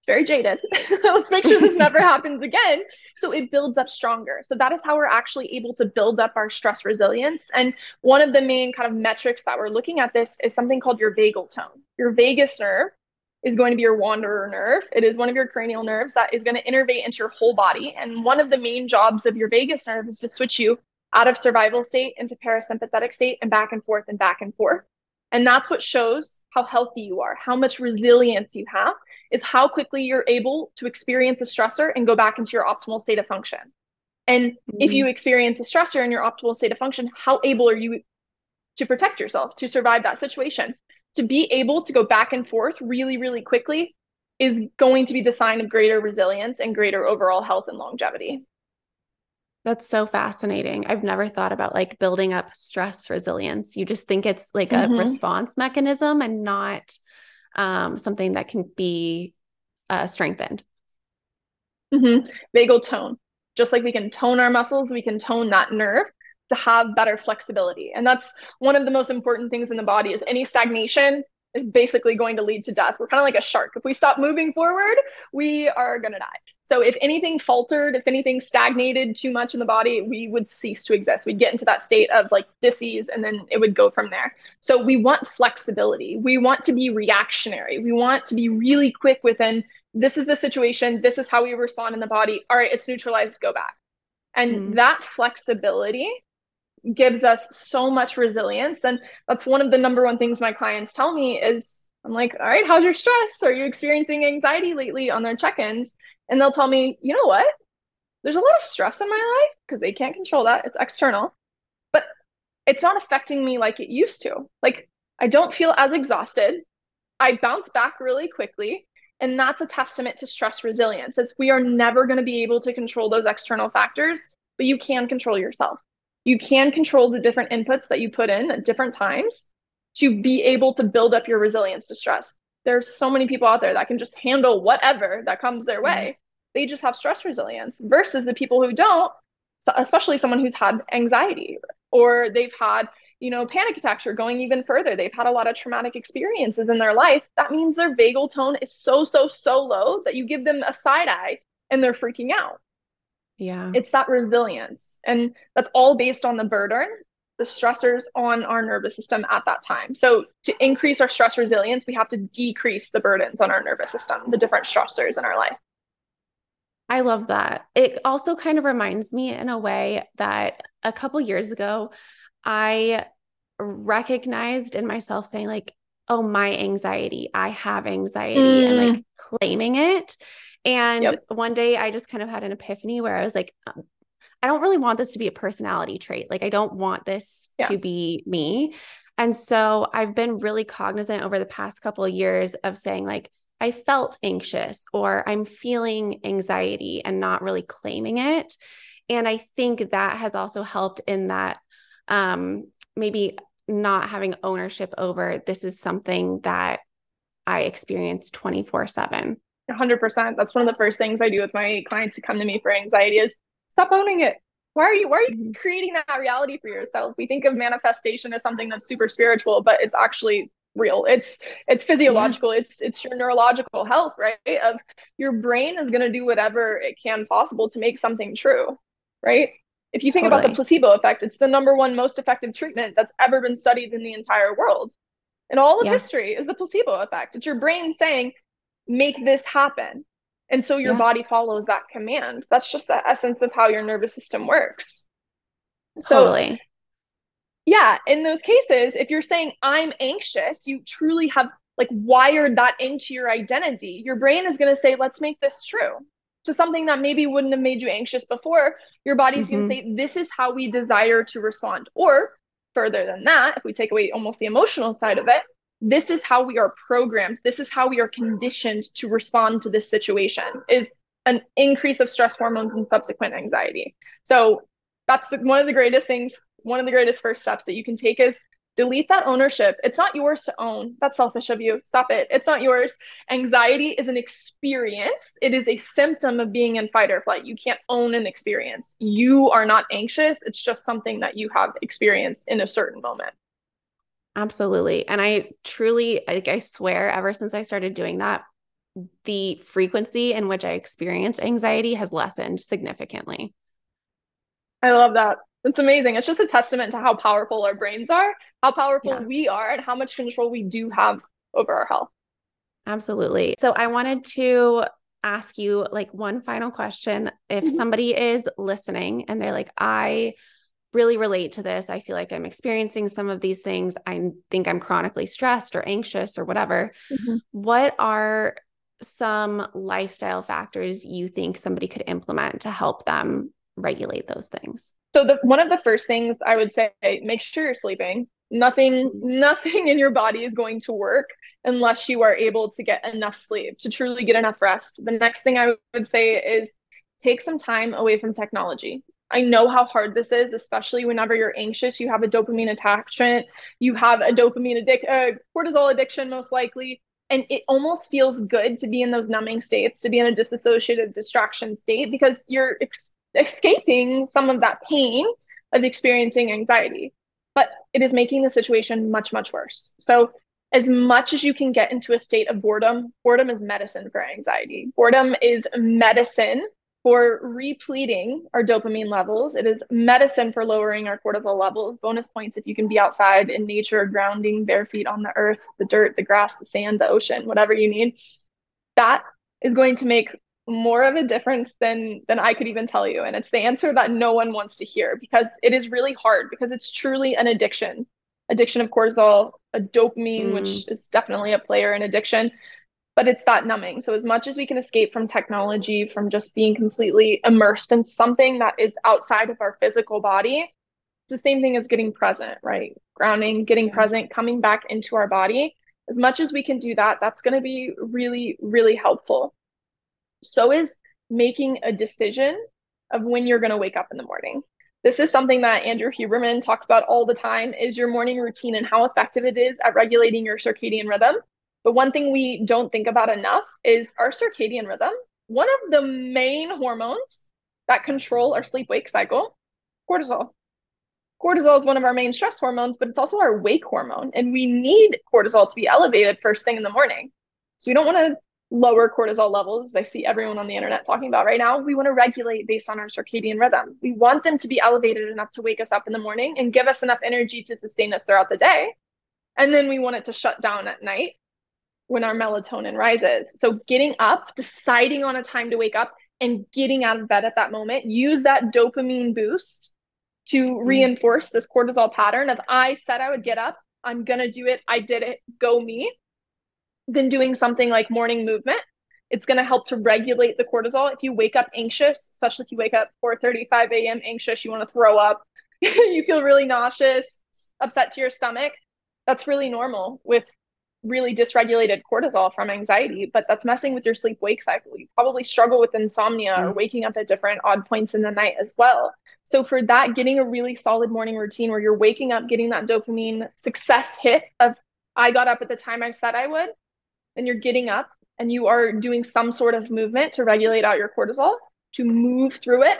It's very jaded. Let's make sure this never happens again. So it builds up stronger. So that is how we're actually able to build up our stress resilience. And one of the main kind of metrics that we're looking at this is something called your vagal tone. Your vagus nerve is going to be your wanderer nerve. It is one of your cranial nerves that is going to innervate into your whole body. And one of the main jobs of your vagus nerve is to switch you out of survival state into parasympathetic state and back and forth and back and forth. And that's what shows how healthy you are, how much resilience you have, is how quickly you're able to experience a stressor and go back into your optimal state of function. And mm-hmm. if you experience a stressor in your optimal state of function, how able are you to protect yourself, to survive that situation? To be able to go back and forth really, really quickly is going to be the sign of greater resilience and greater overall health and longevity. That's so fascinating. I've never thought about like building up stress resilience. You just think it's like a mm-hmm. response mechanism and not um, something that can be uh, strengthened. Mm-hmm. Vagal tone. Just like we can tone our muscles, we can tone that nerve to have better flexibility. And that's one of the most important things in the body is any stagnation is basically going to lead to death. We're kind of like a shark. If we stop moving forward, we are going to die. So if anything faltered, if anything stagnated too much in the body, we would cease to exist. We'd get into that state of like disease and then it would go from there. So we want flexibility. We want to be reactionary. We want to be really quick within this is the situation, this is how we respond in the body. All right, it's neutralized, go back. And mm that flexibility gives us so much resilience and that's one of the number one things my clients tell me is I'm like, all right, how's your stress? Are you experiencing anxiety lately on their check ins? And they'll tell me, you know what? There's a lot of stress in my life because they can't control that. It's external, but it's not affecting me like it used to. Like, I don't feel as exhausted. I bounce back really quickly. And that's a testament to stress resilience. It's we are never going to be able to control those external factors, but you can control yourself. You can control the different inputs that you put in at different times to be able to build up your resilience to stress. There's so many people out there that can just handle whatever that comes their way. Mm-hmm. They just have stress resilience versus the people who don't, especially someone who's had anxiety or they've had, you know, panic attacks or going even further. They've had a lot of traumatic experiences in their life. That means their vagal tone is so, so, so low that you give them a side eye and they're freaking out. Yeah. It's that resilience. And that's all based on the burden the stressors on our nervous system at that time. So, to increase our stress resilience, we have to decrease the burdens on our nervous system, the different stressors in our life. I love that. It also kind of reminds me in a way that a couple years ago, I recognized in myself saying, like, oh, my anxiety, I have anxiety, mm. and like claiming it. And yep. one day I just kind of had an epiphany where I was like, I don't really want this to be a personality trait. Like, I don't want this yeah. to be me. And so I've been really cognizant over the past couple of years of saying, like, I felt anxious or I'm feeling anxiety and not really claiming it. And I think that has also helped in that um, maybe not having ownership over this is something that I experience 24 7. 100%. That's one of the first things I do with my clients who come to me for anxiety is stop owning it. Why are you why are you mm-hmm. creating that reality for yourself? We think of manifestation as something that's super spiritual but it's actually real. It's it's physiological. Yeah. it's it's your neurological health right? Of your brain is going to do whatever it can possible to make something true right? If you think totally. about the placebo effect it's the number one most effective treatment that's ever been studied in the entire world. And all of yeah. history is the placebo effect. It's your brain saying make this happen and so your yeah. body follows that command. That's just the essence of how your nervous system works. So, totally. Yeah, in those cases, if you're saying I'm anxious, you truly have like wired that into your identity. Your brain is going to say, let's make this true to something that maybe wouldn't have made you anxious before. Your body's mm-hmm. going to say, this is how we desire to respond. Or further than that, if we take away almost the emotional side of it, this is how we are programmed. This is how we are conditioned to respond to this situation is an increase of stress hormones and subsequent anxiety. So that's the, one of the greatest things, one of the greatest first steps that you can take is delete that ownership. It's not yours to own. That's selfish of you. Stop it. It's not yours. Anxiety is an experience. It is a symptom of being in fight or flight. You can't own an experience. You are not anxious. It's just something that you have experienced in a certain moment. Absolutely. And I truly, like, I swear, ever since I started doing that, the frequency in which I experience anxiety has lessened significantly. I love that. It's amazing. It's just a testament to how powerful our brains are, how powerful Yeah. we are, and how much control we do have over our health. Absolutely. So I wanted to ask you like one final question. If Mhm. somebody is listening and they're like, I really relate to this, I feel like I'm experiencing some of these things. I think I'm chronically stressed or anxious or whatever. Mm-hmm. What are some lifestyle factors you think somebody could implement to help them regulate those things? So the one of the first things I would say, make sure you're sleeping. Nothing, mm-hmm. nothing in your body is going to work unless you are able to get enough sleep, to truly get enough rest. The next thing I would say is take some time away from technology. I know how hard this is, especially whenever you're anxious. You have a dopamine attachment, you have a dopamine addict, uh, cortisol addiction, most likely. And it almost feels good to be in those numbing states, to be in a disassociative distraction state, because you're ex- escaping some of that pain of experiencing anxiety. But it is making the situation much, much worse. So, as much as you can get into a state of boredom, boredom is medicine for anxiety. Boredom is medicine for repleting our dopamine levels. It is medicine for lowering our cortisol levels. Bonus points if you can be outside in nature, grounding, bare feet on the earth, the dirt, the grass, the sand, the ocean, whatever you need. That is going to make more of a difference than than I could even tell you. And it's the answer that no one wants to hear because it is really hard because it's truly an addiction. Addiction of cortisol, a dopamine, Mm. which is definitely a player in addiction but it's that numbing. So as much as we can escape from technology, from just being completely immersed in something that is outside of our physical body, it's the same thing as getting present, right? Grounding, getting present, coming back into our body. As much as we can do that, that's going to be really, really helpful. So is making a decision of when you're going to wake up in the morning. This is something that Andrew Huberman talks about all the time is your morning routine and how effective it is at regulating your circadian rhythm. But one thing we don't think about enough is our circadian rhythm. One of the main hormones that control our sleep wake cycle, cortisol. Cortisol is one of our main stress hormones, but it's also our wake hormone. And we need cortisol to be elevated first thing in the morning. So we don't want to lower cortisol levels, as I see everyone on the internet talking about right now. We want to regulate based on our circadian rhythm. We want them to be elevated enough to wake us up in the morning and give us enough energy to sustain us throughout the day. And then we want it to shut down at night when our melatonin rises. So getting up, deciding on a time to wake up, and getting out of bed at that moment, use that dopamine boost to mm-hmm. reinforce this cortisol pattern of I said I would get up, I'm gonna do it, I did it, go me. Then doing something like morning movement. It's going to help to regulate the cortisol. If you wake up anxious, especially if you wake up 4:35 a.m. anxious, you want to throw up, you feel really nauseous, upset to your stomach. That's really normal with really dysregulated cortisol from anxiety, but that's messing with your sleep wake cycle. You probably struggle with insomnia or Mm. waking up at different odd points in the night as well. So, for that, getting a really solid morning routine where you're waking up, getting that dopamine success hit of, I got up at the time I said I would, and you're getting up and you are doing some sort of movement to regulate out your cortisol, to move through it.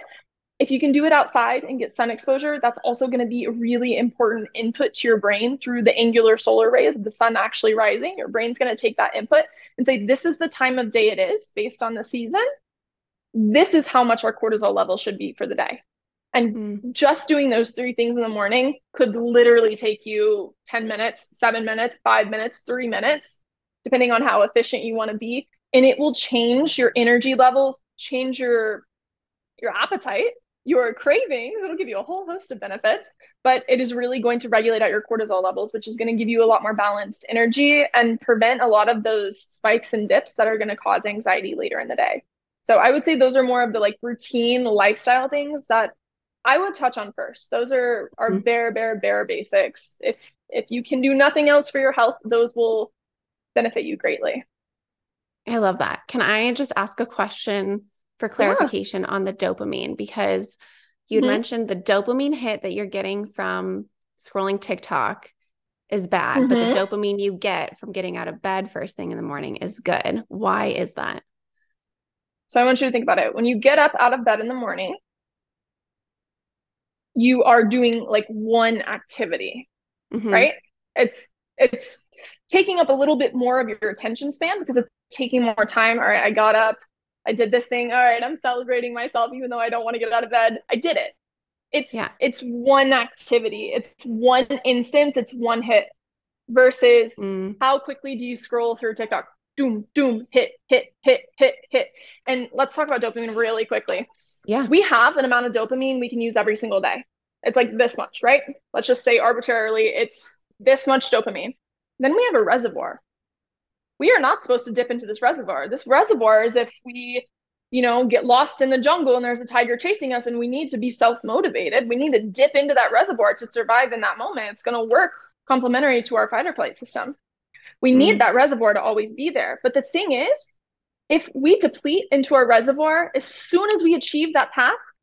If you can do it outside and get sun exposure, that's also going to be a really important input to your brain through the angular solar rays of the sun actually rising. Your brain's going to take that input and say, This is the time of day it is based on the season. This is how much our cortisol level should be for the day. And Mm. just doing those three things in the morning could literally take you 10 minutes, seven minutes, five minutes, three minutes, depending on how efficient you want to be. And it will change your energy levels, change your your appetite, your cravings. It'll give you a whole host of benefits, but it is really going to regulate out your cortisol levels, which is going to give you a lot more balanced energy and prevent a lot of those spikes and dips that are going to cause anxiety later in the day. So I would say those are more of the like routine lifestyle things that I would touch on first. Those are are Mhm. bare, bare, bare basics. If if you can do nothing else for your health, those will benefit you greatly. I love that. Can I just ask a question for clarification on the dopamine? Because you'd Mhm. mentioned the dopamine hit that you're getting from scrolling TikTok is bad, but the Mhm. dopamine you get from getting out of bed first thing in the morning is good. Why is that? So I want you to think about it. When you get up out of bed in the morning, you are doing like one activity, Mhm. right? It's it's taking up a little bit more of your attention span because it's taking more time. All right, I got up, I did this thing. All right, I'm celebrating myself even though I don't want to get out of bed. I did it. It's Yeah. it's one activity. It's one instance, it's one hit versus Mm, how quickly do you scroll through TikTok? Doom, doom, hit, hit, hit, hit, hit. And let's talk about dopamine really quickly. yeah. We have an amount of dopamine we can use every single day. It's like this much, right? Let's just say arbitrarily it's this much dopamine. Then we have a reservoir. We are not supposed to dip into this reservoir. This reservoir is if we, you know, get lost in the jungle and there's a tiger chasing us and we need to be self-motivated. We need to dip into that reservoir to survive in that moment. It's going to work complementary to our fight or flight system. We need Mm. that reservoir to always be there. But the thing is, if we deplete into our reservoir as soon as we achieve that task,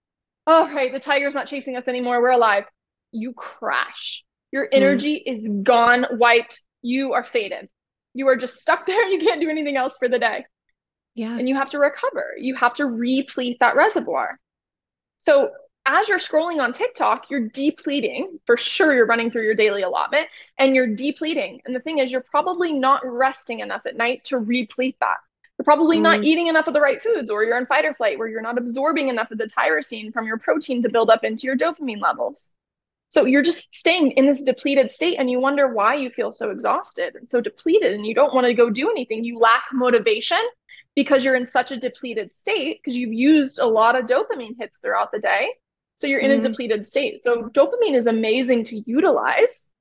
oh, right, the tiger's not chasing us anymore. We're alive. You crash. Your energy is gone, wiped. You are faded. You are just stuck there. You can't do anything else for the day. Yeah. And you have to recover. You have to replete that reservoir. So as you're scrolling on TikTok, you're depleting. For sure, you're running through your daily allotment and you're depleting. And the thing is, you're probably not resting enough at night to replete that. You're probably not Mm. eating enough of the right foods, or you're in fight or flight where you're not absorbing enough of the tyrosine from your protein to build up into your dopamine levels. So you're just staying in this depleted state and you wonder why you feel so exhausted and so depleted and you don't want to go do anything. You lack motivation because you're in such a depleted state because you've used a lot of dopamine hits throughout the day. So you're in Mhm. a depleted state. So dopamine is amazing to utilize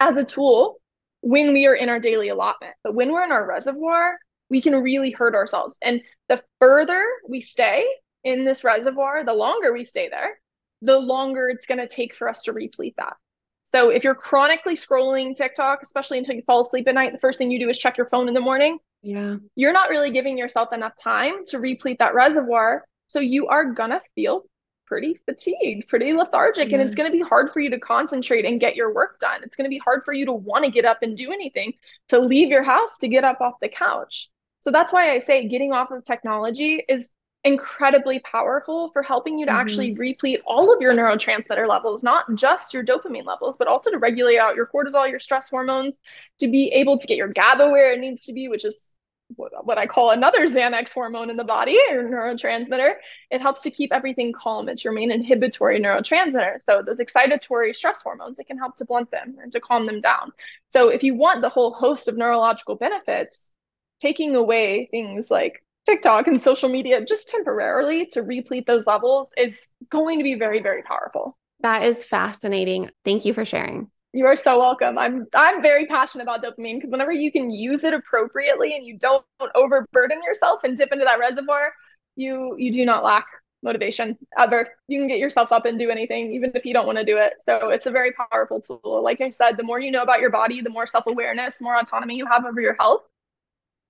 as a tool when we are in our daily allotment. But when we're in our reservoir, we can really hurt ourselves. And the further we stay in this reservoir, the longer we stay there, the longer it's going to take for us to replete that. So if you're chronically scrolling TikTok, especially until you fall asleep at night, the first thing you do is check your phone in the morning. Yeah. You're not really giving yourself enough time to replete that reservoir. So you are going to feel pretty fatigued, pretty lethargic, and it's going to be hard for you to concentrate and get your work done. It's going to be hard for you to want to get up and do anything, to leave your house, to get up off the couch. So that's why I say getting off of technology is incredibly powerful for helping you to Mhm. actually replete all of your neurotransmitter levels, not just your dopamine levels, but also to regulate out your cortisol, your stress hormones, to be able to get your GABA where it needs to be, which is what I call another Xanax hormone in the body or neurotransmitter. It helps to keep everything calm. It's your main inhibitory neurotransmitter. So those excitatory stress hormones, it can help to blunt them and to calm them down. So if you want the whole host of neurological benefits, taking away things like TikTok and social media just temporarily to replete those levels is going to be very, very powerful. That is fascinating. Thank you for sharing. You are so welcome. I'm I'm very passionate about dopamine because whenever you can use it appropriately and you don't overburden yourself and dip into that reservoir, you you do not lack motivation ever. You can get yourself up and do anything, even if you don't want to do it. So it's a very powerful tool. Like I said, the more you know about your body, the more self-awareness, more autonomy you have over your health,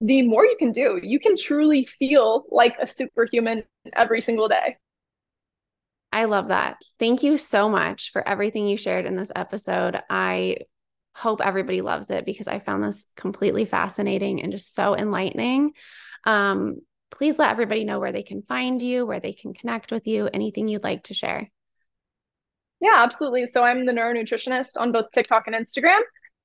the more you can do. You can truly feel like a superhuman every single day. I love that. Thank you so much for everything you shared in this episode. I hope everybody loves it because I found this completely fascinating and just so enlightening. Um, please let everybody know where they can find you, where they can connect with you, anything you'd like to share. Yeah, absolutely. So I'm the neuronutritionist on both TikTok and Instagram.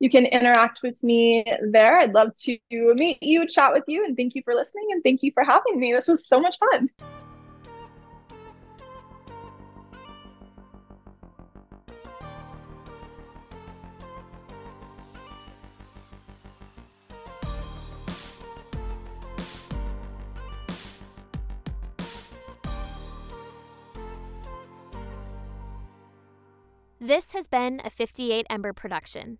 You can interact with me there. I'd love to meet you, chat with you, and thank you for listening and thank you for having me. This was so much fun. This has been a 58 Ember production.